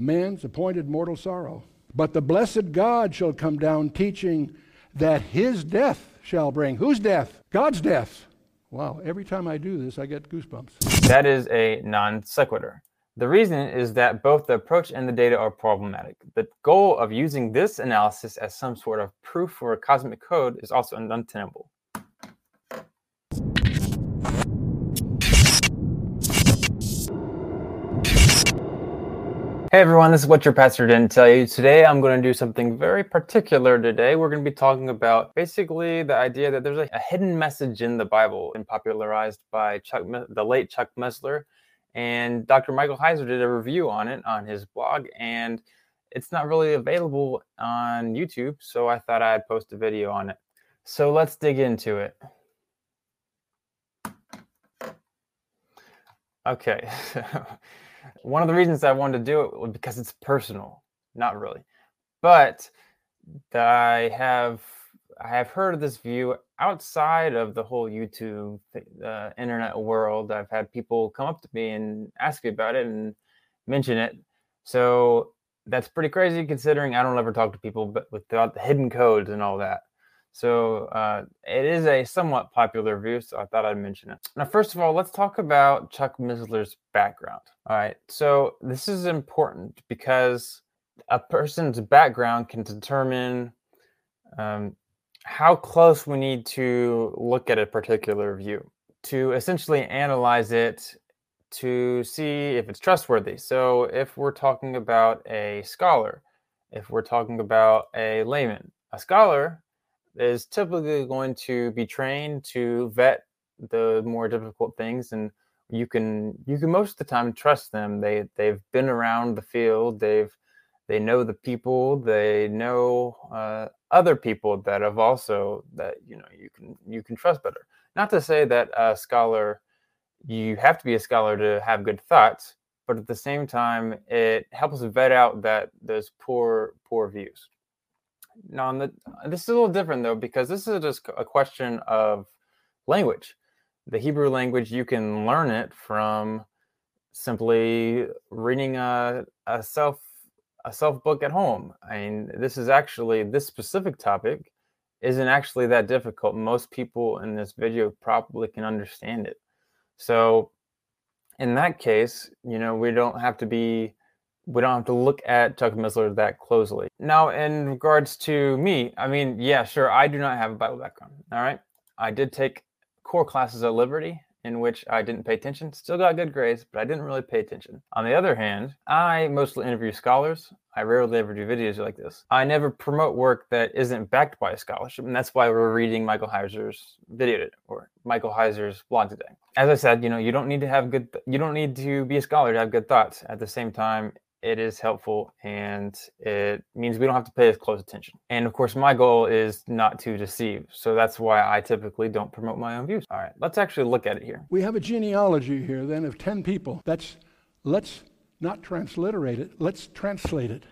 man's appointed mortal sorrow. But the blessed God shall come down teaching that his death shall bring. Whose death? God's death. Wow, every time I do this, I get goosebumps. That is a non sequitur. The reason is that both the approach and the data are problematic. The goal of using this analysis as some sort of proof for a cosmic code is also untenable. Hey everyone, this is what your pastor didn't tell you. Today I'm going to do something very particular today. We're going to be talking about basically the idea that there's a, a hidden message in the Bible and popularized by Chuck, the late Chuck Missler. And Dr. Michael Heiser did a review on it on his blog, and it's not really available on YouTube, so I thought I'd post a video on it. So let's dig into it. Okay. One of the reasons I wanted to do it was because it's personal, not really, but I have I have heard of this view outside of the whole YouTube uh, internet world. I've had people come up to me and ask me about it and mention it. So that's pretty crazy considering I don't ever talk to people but without the hidden codes and all that. So uh, it is a somewhat popular view, so I thought I'd mention it. Now, first of all, let's talk about Chuck Missler's background. All right, so this is important because a person's background can determine um, how close we need to look at a particular view to essentially analyze it to see if it's trustworthy. So, if we're talking about a scholar, if we're talking about a layman, a scholar is typically going to be trained to vet the more difficult things and you can you can most of the time trust them. They they've been around the field they've they know the people they know uh, other people that have also that you know you can you can trust better. Not to say that a scholar you have to be a scholar to have good thoughts but at the same time it helps vet out that those poor poor views now, the, this is a little different though because this is just a question of language. The Hebrew language, you can learn it from simply reading a, a self a self book at home. I mean, this is actually this specific topic isn't actually that difficult. Most people in this video probably can understand it. So, in that case, you know, we don't have to be we don't have to look at Chuck Missler that closely. Now, in regards to me, I mean, yeah, sure, I do not have a Bible background. All right. I did take core classes at Liberty in which I didn't pay attention. Still got good grades, but I didn't really pay attention. On the other hand, I mostly interview scholars. I rarely ever do videos like this. I never promote work that isn't backed by a scholarship, and that's why we're reading Michael Heiser's video today, or Michael Heiser's blog today. As I said, you know, you don't need to have good, you don't need to be a scholar to have good thoughts. At the same time, it is helpful and it means we don't have to pay as close attention. And of course, my goal is not to deceive. So that's why I typically don't promote my own views. All right, let's actually look at it here. We have a genealogy here then of 10 people. That's, let's not transliterate it, let's translate it.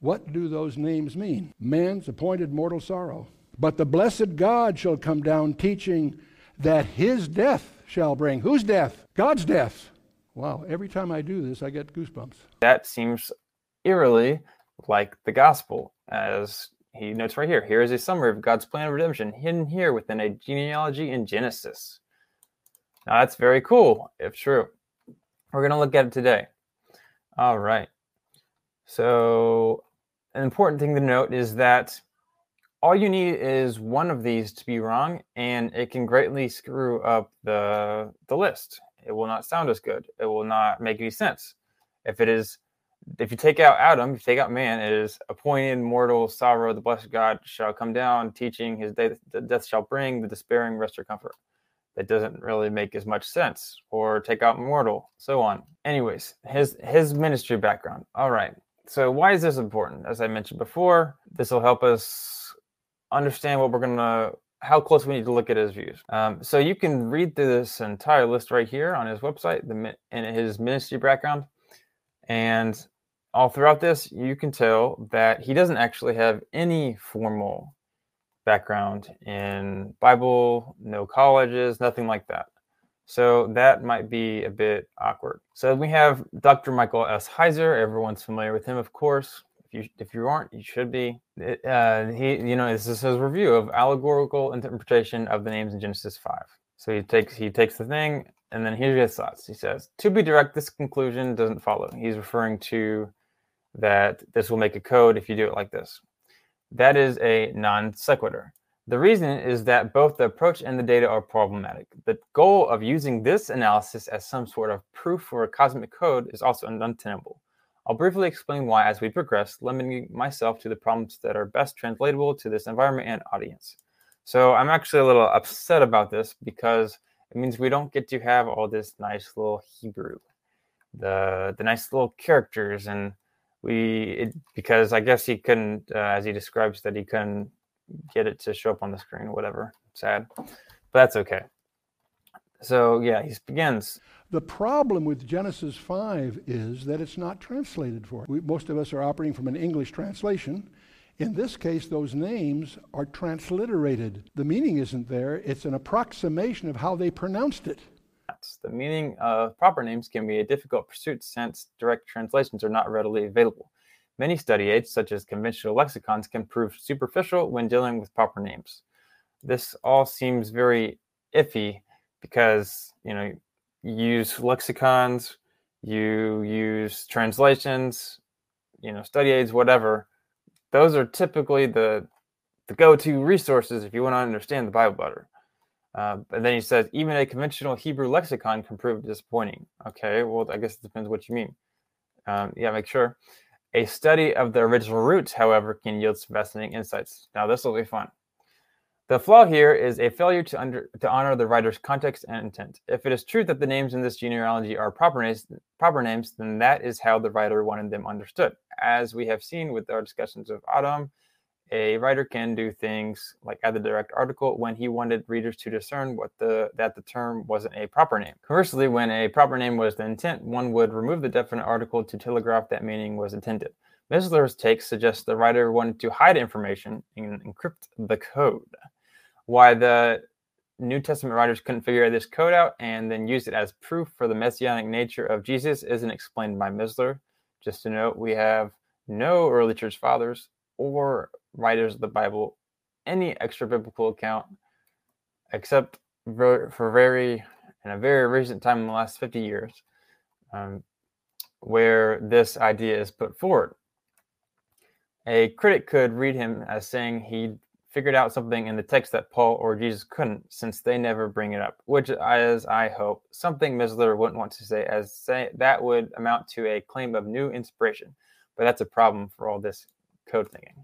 What do those names mean? Man's appointed mortal sorrow. But the blessed God shall come down teaching that his death shall bring. Whose death? God's death Wow, every time I do this, I get goosebumps. That seems eerily like the gospel, as he notes right here. Here is a summary of God's plan of redemption hidden here within a genealogy in Genesis. Now, that's very cool, if true. We're going to look at it today. All right. So, an important thing to note is that all you need is one of these to be wrong, and it can greatly screw up the, the list it will not sound as good. It will not make any sense. If it is, if you take out Adam, if you take out man, it is appointed mortal sorrow. The blessed God shall come down, teaching his day, the death shall bring the despairing rest or comfort. That doesn't really make as much sense. Or take out mortal, so on. Anyways, his his ministry background. All right. So why is this important? As I mentioned before, this will help us understand what we're to how close we need to look at his views. Um, so you can read through this entire list right here on his website, the in his ministry background, and all throughout this, you can tell that he doesn't actually have any formal background in Bible, no colleges, nothing like that. So that might be a bit awkward. So we have Dr. Michael S. Heiser. Everyone's familiar with him, of course. If you if you aren't, you should be. Uh, he, you know, this is his review of allegorical interpretation of the names in Genesis five. So he takes he takes the thing, and then here's his thoughts. He says, to be direct, this conclusion doesn't follow. He's referring to that this will make a code if you do it like this. That is a non sequitur. The reason is that both the approach and the data are problematic. The goal of using this analysis as some sort of proof for a cosmic code is also untenable. I'll briefly explain why as we progress, limiting myself to the problems that are best translatable to this environment and audience. So I'm actually a little upset about this because it means we don't get to have all this nice little Hebrew, the the nice little characters, and we it, because I guess he couldn't, uh, as he describes that he couldn't get it to show up on the screen, whatever. Sad, but that's okay. So yeah, he begins. The problem with Genesis 5 is that it's not translated for. We, most of us are operating from an English translation. In this case, those names are transliterated. The meaning isn't there, it's an approximation of how they pronounced it. The meaning of proper names can be a difficult pursuit since direct translations are not readily available. Many study aids, such as conventional lexicons, can prove superficial when dealing with proper names. This all seems very iffy because you know use lexicons, you use translations, you know study aids, whatever. Those are typically the the go-to resources if you want to understand the Bible better. Uh, and then he says even a conventional Hebrew lexicon can prove disappointing. Okay, well I guess it depends what you mean. Um, yeah, make sure. A study of the original roots, however, can yield some fascinating insights. Now, this will be fun. The flaw here is a failure to, under, to honor the writer's context and intent. If it is true that the names in this genealogy are proper names, proper names, then that is how the writer wanted them understood. As we have seen with our discussions of Adam a writer can do things like add the direct article when he wanted readers to discern what the that the term wasn't a proper name. Conversely, when a proper name was the intent, one would remove the definite article to telegraph that meaning was intended. Missler's take suggests the writer wanted to hide information and encrypt the code. Why the New Testament writers couldn't figure this code out and then use it as proof for the messianic nature of Jesus isn't explained by Missler. Just to note, we have no early church fathers or writers of the Bible any extra biblical account except for very in a very recent time in the last 50 years um, where this idea is put forward. A critic could read him as saying he figured out something in the text that Paul or Jesus couldn't, since they never bring it up, which, as I hope, something Missler wouldn't want to say, as say that would amount to a claim of new inspiration. But that's a problem for all this code thinking.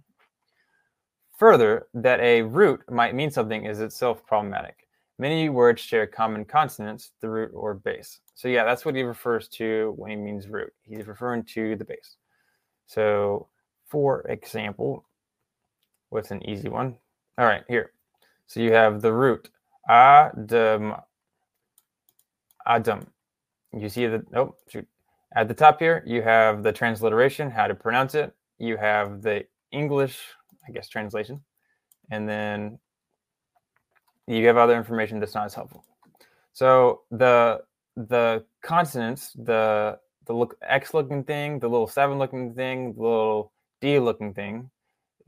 Further, that a root might mean something is itself problematic. Many words share common consonants, the root or base. So yeah, that's what he refers to when he means root. He's referring to the base. So for example, what's an easy one? All right, here. So you have the root Adam. Adam. You see the nope. Shoot. At the top here, you have the transliteration, how to pronounce it. You have the English I guess, translation. And then you have other information that's not as helpful. So the the consonants, the the look X looking thing, the little seven looking thing, the little D looking thing.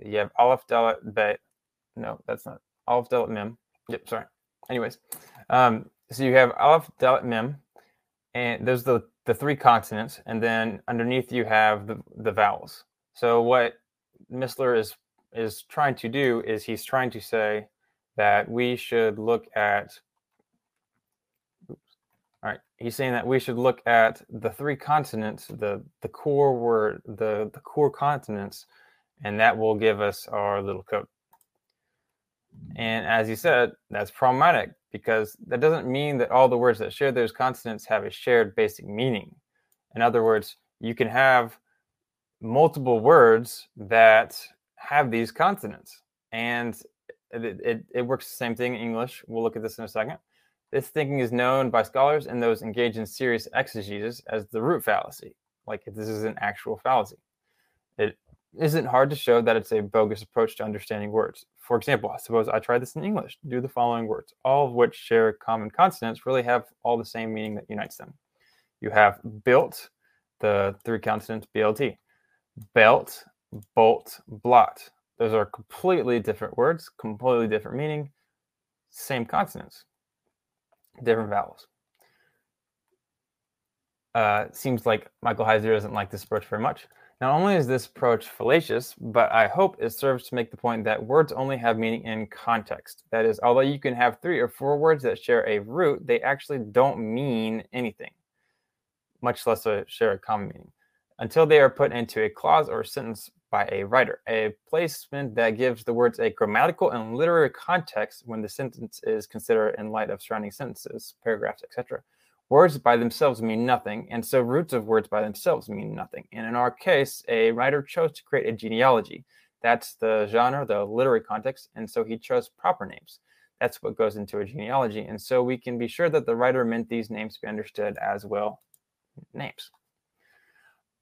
You have Aleph Dalet Bet. No, that's not Aleph Dalet Mem. Yep, sorry. Anyways, um, so you have Aleph Dalet Mem, and those the the three consonants, and then underneath you have the the vowels. So what Missler is is trying to do is he's trying to say that we should look at oops, all right he's saying that we should look at the three consonants the the core word the the core consonants and that will give us our little code and as you said that's problematic because that doesn't mean that all the words that share those consonants have a shared basic meaning in other words you can have multiple words that have these consonants. And it, it, it, works the same thing in English. We'll look at this in a second. This thinking is known by scholars and those engaged in serious exegesis as the root fallacy. Like this is an actual fallacy. Isn't hard to show that it's a bogus approach to understanding words. For example, suppose I try this in English. Do the following words, all of which share common consonants, really have all the same meaning that unites them. You have built, the three consonants BLT, belt, bolt, blot. Those are completely different words, completely different meaning, same consonants, different vowels. Uh, seems like Michael Heiser doesn't like this approach very much. Not only is this approach fallacious, but I hope it serves to make the point that words only have meaning in context. That is, although you can have three or four words that share a root, they actually don't mean anything, much less a share a common meaning, until they are put into a clause or sentence by a writer. A placement that gives the words a grammatical and literary context when the sentence is considered in light of surrounding sentences, paragraphs, etc. Words by themselves mean nothing, and so roots of words by themselves mean nothing. And in our case, a writer chose to create a genealogy. That's the genre, the literary context, and so he chose proper names. That's what goes into a genealogy. And so we can be sure that the writer meant these names to be understood as well names.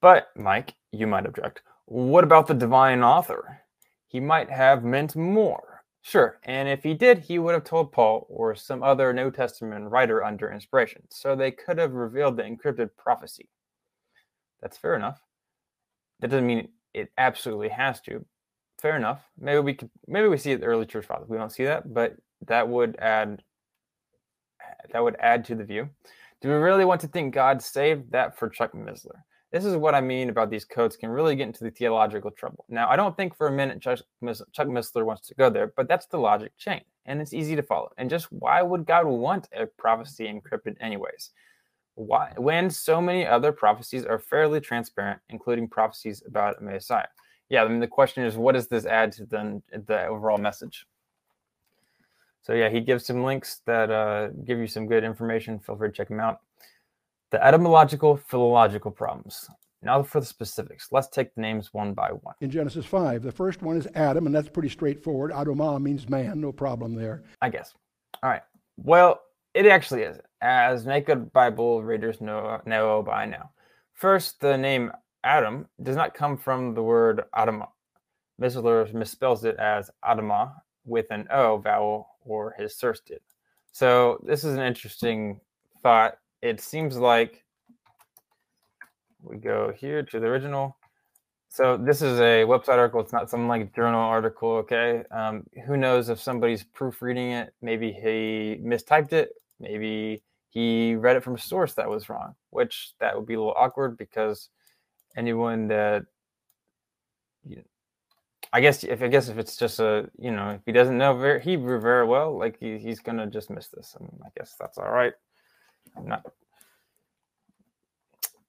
But, Mike, you might object. What about the divine author? He might have meant more. Sure, and if he did, he would have told Paul or some other New Testament writer under inspiration, so they could have revealed the encrypted prophecy. That's fair enough. That doesn't mean it absolutely has to. Fair enough. Maybe we could. Maybe we see it the early church fathers. We don't see that, but that would add. That would add to the view. Do we really want to think God saved that for Chuck Missler? This is what I mean about these codes can really get into the theological trouble. Now, I don't think for a minute Chuck, Missler wants to go there, but that's the logic chain, and it's easy to follow. And just why would God want a prophecy encrypted, anyways? Why, when so many other prophecies are fairly transparent, including prophecies about a Messiah? Yeah, I mean the question is, what does this add to the, the overall message? So yeah, he gives some links that uh, give you some good information. Feel free to check them out. The etymological philological problems. Now for the specifics. Let's take the names one by one. In Genesis 5, the first one is Adam, and that's pretty straightforward. Adamah means man, no problem there. I guess. All right. Well, it actually is, as naked Bible readers know, know by now. First, the name Adam does not come from the word Adamah. Missler misspells it as Adamah with an O vowel, or his source did. So this is an interesting thought it seems like we go here to the original. So this is a website article. It's not some like journal article. Okay. Um, who knows if somebody's proofreading it? Maybe he mistyped it. Maybe he read it from a source that was wrong, which that would be a little awkward because anyone that you know, I guess if I guess if it's just a you know if he doesn't know very, Hebrew very well, like he, he's gonna just miss this. I, mean, I guess that's all right. Not.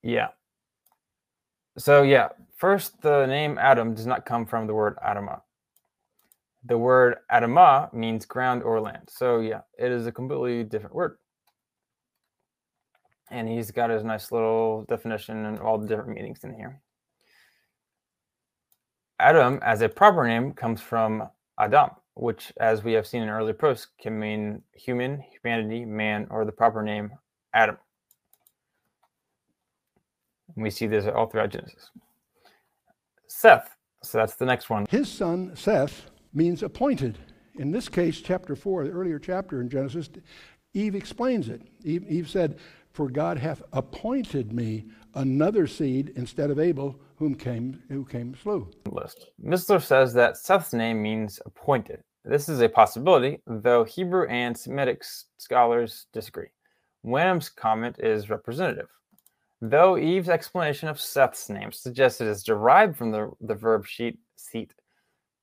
Yeah. So yeah, first the name Adam does not come from the word Adama. The word Adama means ground or land. So yeah, it is a completely different word. And he's got his nice little definition and all the different meanings in here. Adam, as a proper name, comes from Adam, which, as we have seen in earlier posts, can mean human, humanity, man, or the proper name Adam. And we see this all throughout Genesis. Seth, so that's the next one. His son, Seth, means appointed. In this case, chapter 4, the earlier chapter in Genesis, Eve explains it. Eve, Eve said, For God hath appointed me another seed instead of Abel, whom Cain who Cain slew. List. Missler says that Seth's name means appointed. This is a possibility, though Hebrew and Semitic scholars disagree. Wenham's comment is representative. Though Eve's explanation of Seth's name suggests it is derived from the, the verb sheet seat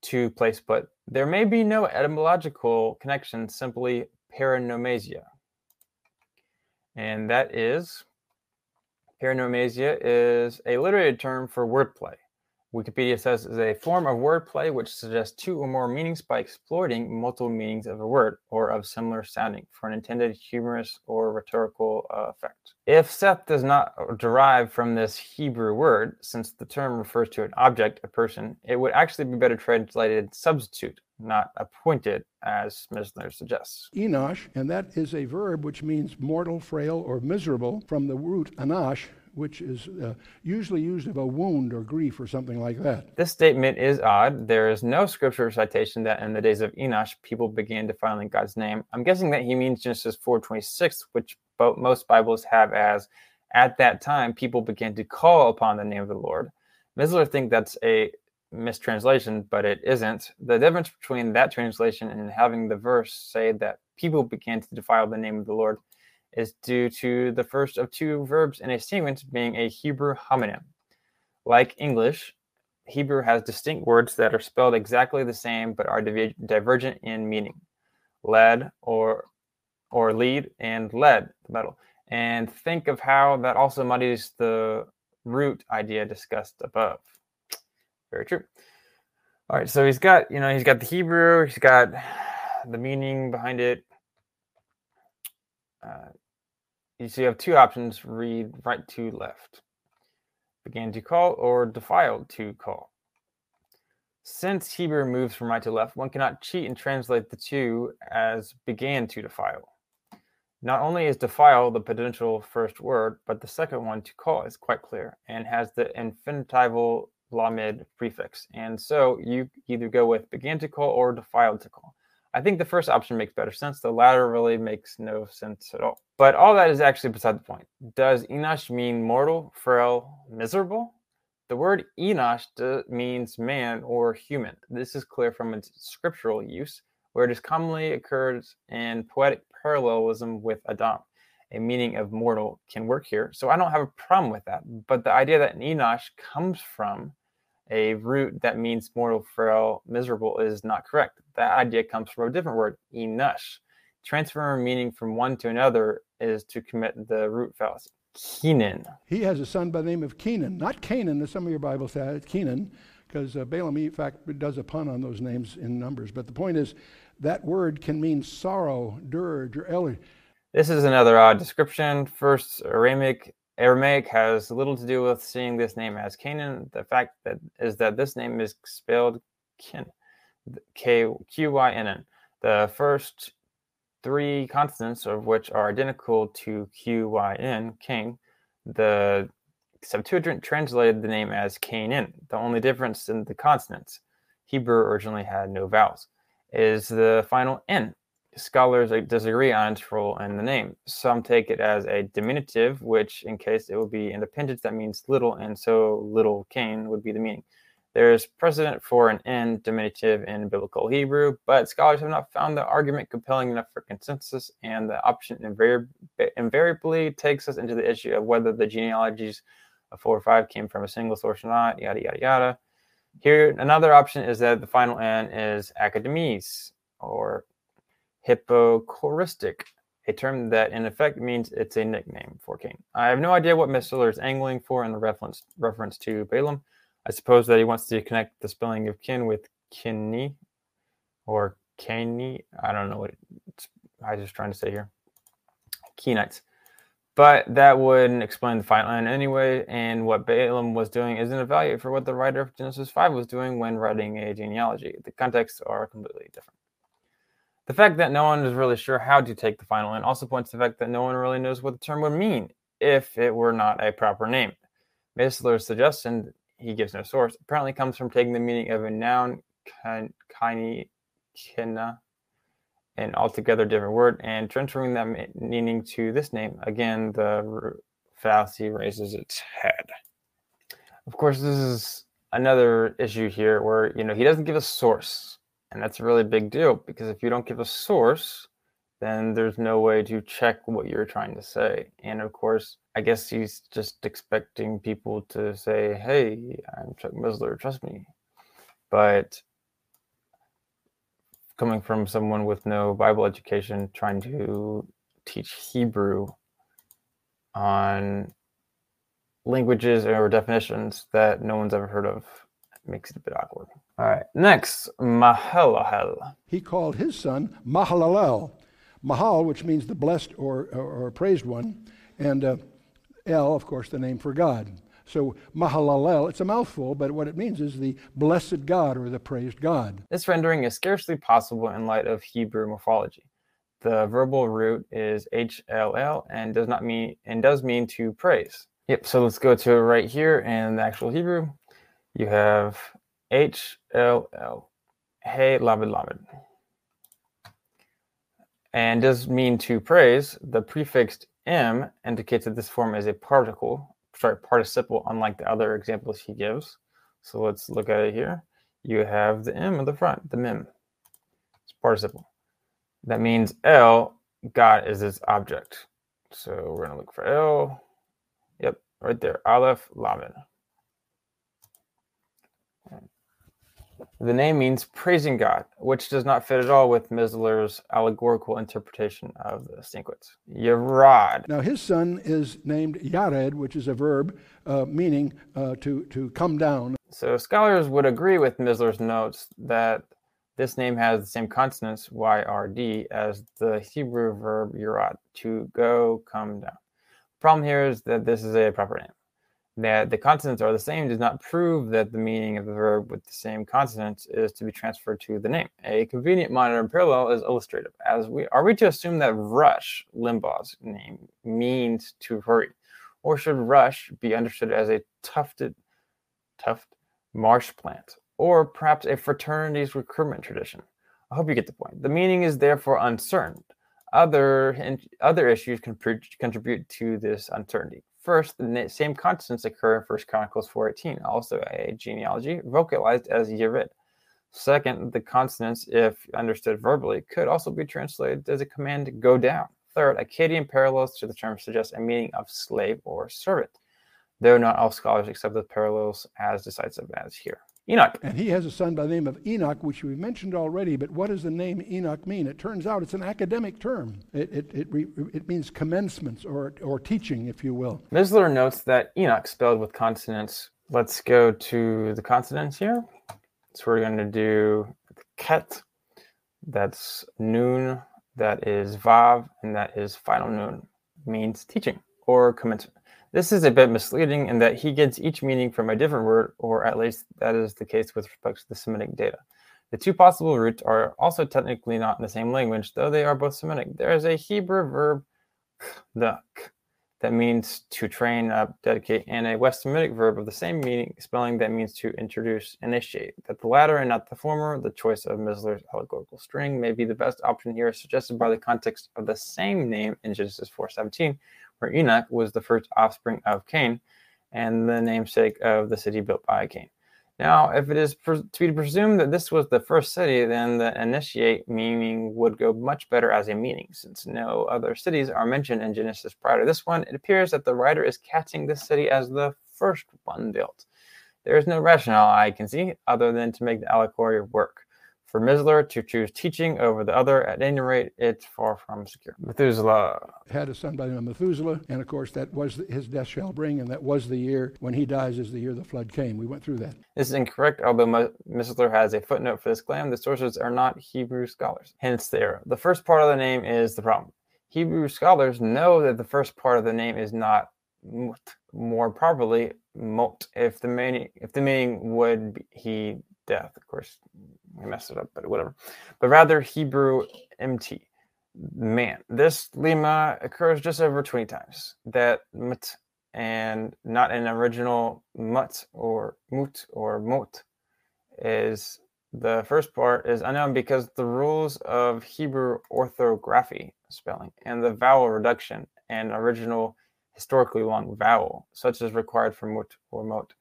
to place put, there may be no etymological connection, simply paronomasia. And that is, paronomasia is a literary term for wordplay. Wikipedia says is a form of wordplay which suggests two or more meanings by exploiting multiple meanings of a word or of similar sounding for an intended humorous or rhetorical uh, effect. If Seth does not derive from this Hebrew word, since the term refers to an object, a person, it would actually be better translated substitute, not appointed, as Missler suggests. Enosh, and that is a verb which means mortal, frail, or miserable from the root anash, which is uh, usually used of a wound or grief or something like that. This statement is odd. There is no scripture citation that in the days of Enosh people began defiling God's name. I'm guessing that he means Genesis 4:26, which most Bibles have as at that time people began to call upon the name of the Lord. Missler think that's a mistranslation, but it isn't. The difference between that translation and having the verse say that people began to defile the name of the Lord is due to the first of two verbs in a sequence being a Hebrew homonym. Like English, Hebrew has distinct words that are spelled exactly the same but are divergent in meaning. Lead or or lead and lead, the metal. And think of how that also muddies the root idea discussed above. Very true. All right, so he's got, you know, he's got the Hebrew, he's got the meaning behind it. Uh, you see, you have two options read right to left. Began to call or defiled to call. Since Hebrew moves from right to left, one cannot cheat and translate the two as began to defile. Not only is defile the potential first word, but the second one to call is quite clear and has the infinitival lamed prefix. And so you either go with began to call or defiled to call. I think the first option makes better sense. The latter really makes no sense at all. But all that is actually beside the point. Does Enosh mean mortal, frail, miserable? The word Enosh means man or human. This is clear from its scriptural use, where it is commonly occurs in poetic parallelism with Adam. A meaning of mortal can work here. So I don't have a problem with that. But the idea that Enosh comes from a root that means mortal, frail, miserable is not correct. That idea comes from a different word, enush. Transferring meaning from one to another is to commit the root fallacy. Kenan. He has a son by the name of Kenan, not Canaan, as some of your Bibles say, Kenan, because uh, Balaam, in fact, does a pun on those names in Numbers. But the point is, that word can mean sorrow, dirge, or el. This is another odd description. First, Aramaic Aramaic has little to do with seeing this name as Canaan. The fact that is that this name is spelled Kin, K Q Y N N. The first three consonants of which are identical to Q Y N, King. The Septuagint translated the name as Canaan. The only difference in the consonants, Hebrew originally had no vowels, is the final N scholars disagree on its role in the name. Some take it as a diminutive, which in case it would be independent, that means little, and so little Cain would be the meaning. There's precedent for an N diminutive in biblical Hebrew, but scholars have not found the argument compelling enough for consensus, and the option invariably, invariably takes us into the issue of whether the genealogies of four or five came from a single source or not, yada, yada, yada. Here, another option is that the final N is academies, or hypocoristic, a term that in effect means it's a nickname for Cain. I have no idea what is angling for in the reference reference to Balaam. I suppose that he wants to connect the spelling of kin with kinni or Kani. I don't know what I was just trying to say here. Kenites. But that wouldn't explain the fight line anyway, and what Balaam was doing isn't a value for what the writer of Genesis 5 was doing when writing a genealogy. The contexts are completely different. The fact that no one is really sure how to take the final N also points to the fact that no one really knows what the term would mean if it were not a proper name. Missler's suggestion, he gives no source, apparently comes from taking the meaning of a noun, kini, kina, an altogether different word, and transferring that meaning to this name. Again, the fallacy raises its head. Of course, this is another issue here where you know he doesn't give a source and that's a really big deal because if you don't give a source, then there's no way to check what you're trying to say. And of course, I guess he's just expecting people to say, hey, I'm Chuck Missler, trust me. But coming from someone with no Bible education, trying to teach Hebrew on languages or definitions that no one's ever heard of makes it a bit awkward. All right. Next, Mahalalel. He called his son Mahalalel. Mahal, which means the blessed or, or, or praised one, and uh, El, of course, the name for God. So Mahalalel, it's a mouthful, but what it means is the blessed God or the praised God. This rendering is scarcely possible in light of Hebrew morphology. The verbal root is HLL and does not mean and does mean to praise. Yep. So let's go to right here in the actual Hebrew. You have H L L. Hey, lamed lamed. And does mean to praise. The prefix m indicates that this form is a particle, sorry, participle, unlike the other examples he gives. So let's look at it here. You have the m at the front, the mem. It's participle. That means L, God is its object. So we're going to look for L. Yep, right there. Aleph, Lamed. The name means praising God, which does not fit at all with Missler's allegorical interpretation of the sequence. Yerad. Now, his son is named Yared, which is a verb uh, meaning uh, to, to come down. So, scholars would agree with Missler's notes that this name has the same consonants, YRD, as the Hebrew verb Yerad, to go, come down. Problem here is that this is a proper name that the consonants are the same does not prove that the meaning of the verb with the same consonants is to be transferred to the name. A convenient modern parallel is illustrative. As we are we to assume that Rush, Limbaugh's name, means to hurry, or should Rush be understood as a tufted, tuft marsh plant, or perhaps a fraternity's recruitment tradition? I hope you get the point. The meaning is therefore uncertain. Other and other issues can contribute to this uncertainty. First, the same consonants occur in First Chronicles 4.18, also a genealogy, vocalized as Yerid. Second, the consonants, if understood verbally, could also be translated as a command go down. Third, Akkadian parallels to the term suggest a meaning of slave or servant, though not all scholars accept the parallels as decisive as here. Enoch. And he has a son by the name of Enoch, which we mentioned already. But what does the name Enoch mean? It turns out it's an academic term. It, it, it, re, it means commencements or, or teaching, if you will. Missler notes that Enoch spelled with consonants. Let's go to the consonants here. So we're going to do ket, that's noon, that is vav, and that is final noon, means teaching or commencement. This is a bit misleading in that he gets each meaning from a different word, or at least that is the case with respect to the Semitic data. The two possible roots are also technically not in the same language, though they are both Semitic. There is a Hebrew verb, the that means to train up, dedicate, and a West Semitic verb of the same meaning, spelling that means to introduce, initiate. That the latter and not the former, the choice of Missler's allegorical string, may be the best option here, suggested by the context of the same name in Genesis 4:17, where Enoch was the first offspring of Cain and the namesake of the city built by Cain. Now, if it is to be presumed that this was the first city, then the initiate meaning would go much better as a meaning. Since no other cities are mentioned in Genesis prior to this one, it appears that the writer is catching this city as the first one built. There is no rationale I can see other than to make the allegory work. For Missler to choose teaching over the other, at any rate, it's far from secure. Methuselah had a son by the name of Methuselah, and of course, that was his death shall bring, and that was the year when he dies, is the year the flood came. We went through that. This is incorrect, although Missler has a footnote for this claim. The sources are not Hebrew scholars, hence the error. The first part of the name is the problem. Hebrew scholars know that the first part of the name is not mut, more properly mot. If the meaning, if the meaning would be he death, of course, I messed it up, but whatever. But rather Hebrew MT. Man, this lemma occurs just over 20 times. That mt and not an original mut or mut or mot is the first part is unknown because the rules of Hebrew orthography spelling and the vowel reduction and original historically long vowel, such as required for mut or mot,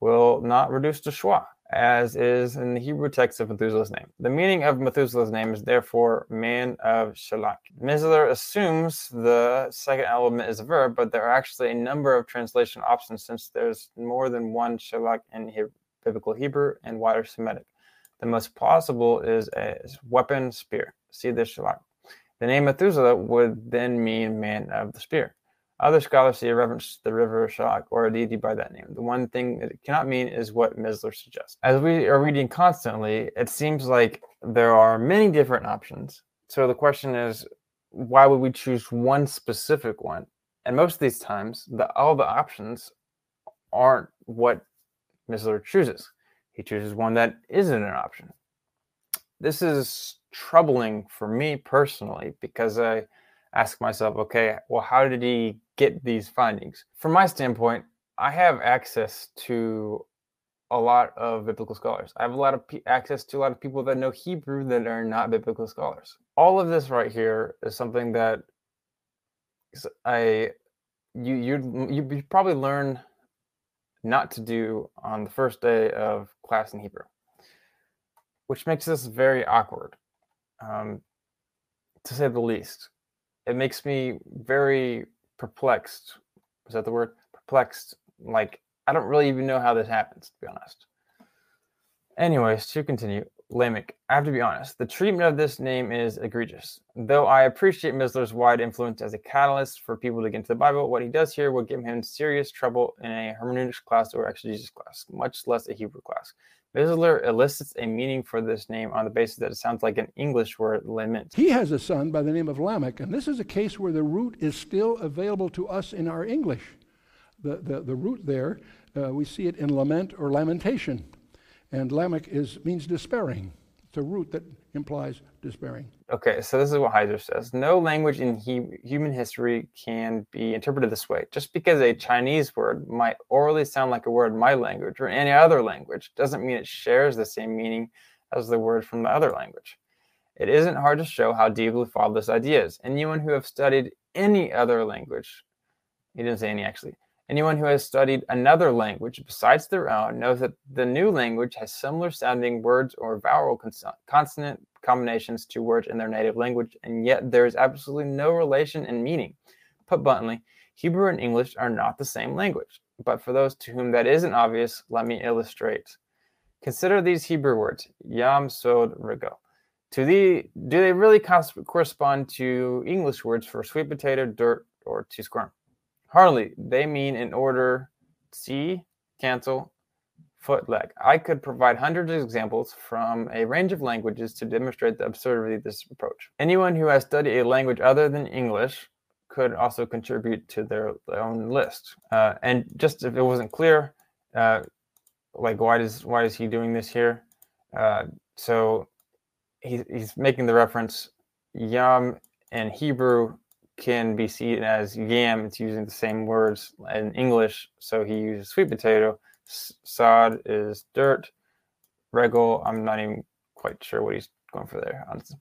will not reduce to schwa as is in the Hebrew text of Methuselah's name. The meaning of Methuselah's name is therefore man of Shalak. Missler assumes the second element is a verb, but there are actually a number of translation options since there's more than one Shalak in He- biblical Hebrew and wider Semitic. The most plausible is a weapon spear. See the Shalak. The name Methuselah would then mean man of the spear. Other scholars see a reference to the river Shalak or a deity by that name. The one thing it cannot mean is what Missler suggests. As we are reading constantly, it seems like there are many different options. So the question is, why would we choose one specific one? And most of these times, the, all the options aren't what Missler chooses. He chooses one that isn't an option. This is troubling for me personally because I ask myself, okay, well, how did he get these findings. From my standpoint, I have access to a lot of biblical scholars. I have a lot of p- access to a lot of people that know Hebrew that are not biblical scholars. All of this right here is something that I you you'd you probably learn not to do on the first day of class in Hebrew, which makes this very awkward, um, to say the least. It makes me very perplexed. Is that the word? Perplexed. Like I don't really even know how this happens, to be honest. Anyways, to continue, Lamech, I have to be honest, the treatment of this name is egregious. Though I appreciate Missler's wide influence as a catalyst for people to get into the Bible, what he does here will give him serious trouble in a hermeneutics class or exegesis class, much less a Hebrew class. Missler elicits a meaning for this name on the basis that it sounds like an English word, lament. He has a son by the name of Lamech, and this is a case where the root is still available to us in our English. The, the, the root there, uh, we see it in lament or lamentation. And Lamech is, means despairing. It's a root that implies despairing. Okay, so this is what Heiser says. No language in he- human history can be interpreted this way. Just because a Chinese word might orally sound like a word in my language or any other language doesn't mean it shares the same meaning as the word from the other language. It isn't hard to show how deeply flawed this idea is. Anyone who have studied any other language, he didn't say any actually, Anyone who has studied another language besides their own knows that the new language has similar sounding words or vowel cons- consonant combinations to words in their native language, and yet there is absolutely no relation in meaning. Put bluntly, Hebrew and English are not the same language. But for those to whom that isn't obvious, let me illustrate. Consider these Hebrew words, yam, sod, rigo. To the, do they really correspond to English words for sweet potato, dirt, or to squirm? Hardly. They mean in order see, cancel, foot, leg. I could provide hundreds of examples from a range of languages to demonstrate the absurdity of this approach. Anyone who has studied a language other than English could also contribute to their, their own list. Uh, and just if it wasn't clear, uh, like why does why is he doing this here? Uh, so he, he's making the reference yam in Hebrew can be seen as yam. It's using the same words in English. So he uses sweet potato. Sod is dirt. Regal, I'm not even quite sure what he's going for there, honestly.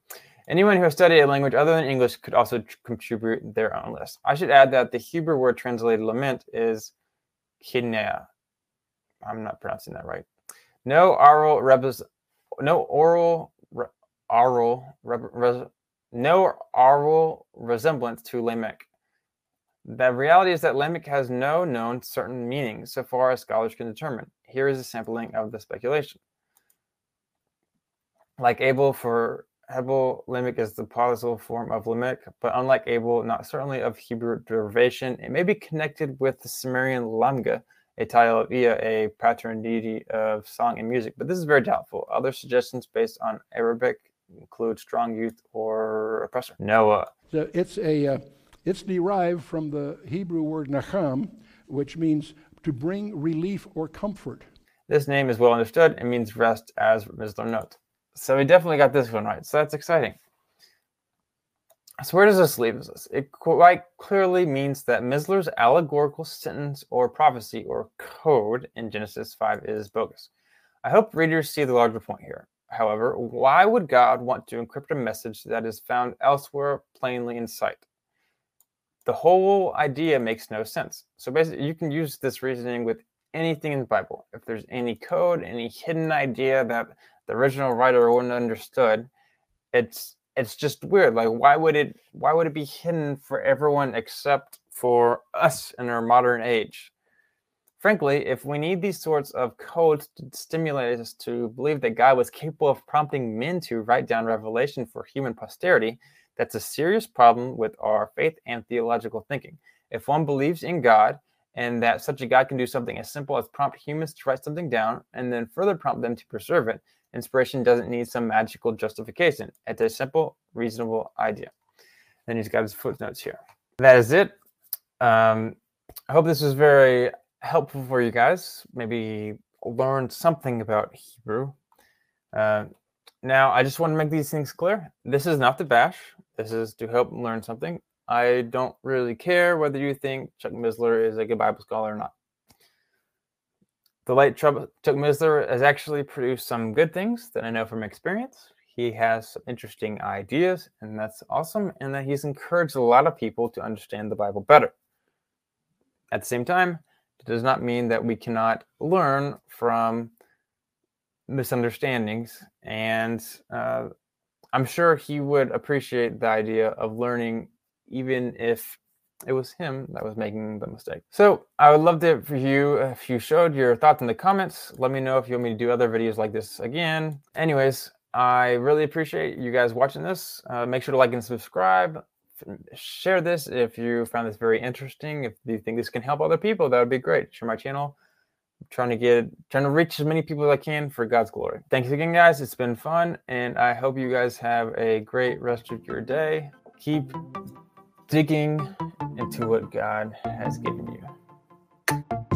Anyone who has studied a language other than English could also contribute their own list. I should add that the Hebrew word translated lament is kinea. I'm not pronouncing that right. No oral rebus, no oral re, oral no oral resemblance to Lamech. The reality is that Lamech has no known certain meaning so far as scholars can determine. Here is a sampling of the speculation. Like Abel for Hebel, Lamech is the participle form of Lamech, but unlike Abel, not certainly of Hebrew derivation, it may be connected with the Sumerian Lamga, a title of a patron deity of song and music, but this is very doubtful. Other suggestions based on Arabic include strong youth or oppressor. Noah. So it's a uh, it's derived from the Hebrew word nacham, which means to bring relief or comfort. This name is well understood and means rest, as Missler notes. So we definitely got this one right. So that's exciting. So where does this leave us? It quite clearly means that Missler's allegorical sentence or prophecy or code in Genesis 5 is bogus. I hope readers see the larger point here. However, why would God want to encrypt a message that is found elsewhere plainly in sight? The whole idea makes no sense. So basically, you can use this reasoning with anything in the Bible. If there's any code, any hidden idea that the original writer wouldn't understood, it's it's just weird. Like why would it why would it be hidden for everyone except for us in our modern age? Frankly, if we need these sorts of codes to stimulate us to believe that God was capable of prompting men to write down revelation for human posterity, that's a serious problem with our faith and theological thinking. If one believes in God and that such a God can do something as simple as prompt humans to write something down and then further prompt them to preserve it, inspiration doesn't need some magical justification. It's a simple, reasonable idea. Then he's got his footnotes here. That is it. Um, I hope this was very helpful for you guys. Maybe learn something about Hebrew. Uh, now, I just want to make these things clear. This is not the bash. This is to help learn something. I don't really care whether you think Chuck Missler is a good Bible scholar or not. The late Chuck Missler has actually produced some good things that I know from experience. He has some interesting ideas, and that's awesome, and that he's encouraged a lot of people to understand the Bible better. At the same time, it does not mean that we cannot learn from misunderstandings. And uh, I'm sure he would appreciate the idea of learning, even if it was him that was making the mistake. So I would love to for you if you showed your thoughts in the comments. Let me know if you want me to do other videos like this again. Anyways, I really appreciate you guys watching this. Uh, make sure to like and subscribe. Share this if you found this very interesting. If you think this can help other people, that would be great. Share my channel. I'm trying to get trying to reach as many people as I can for God's glory. Thanks again, guys. It's been fun, and I hope you guys have a great rest of your day. Keep digging into what God has given you.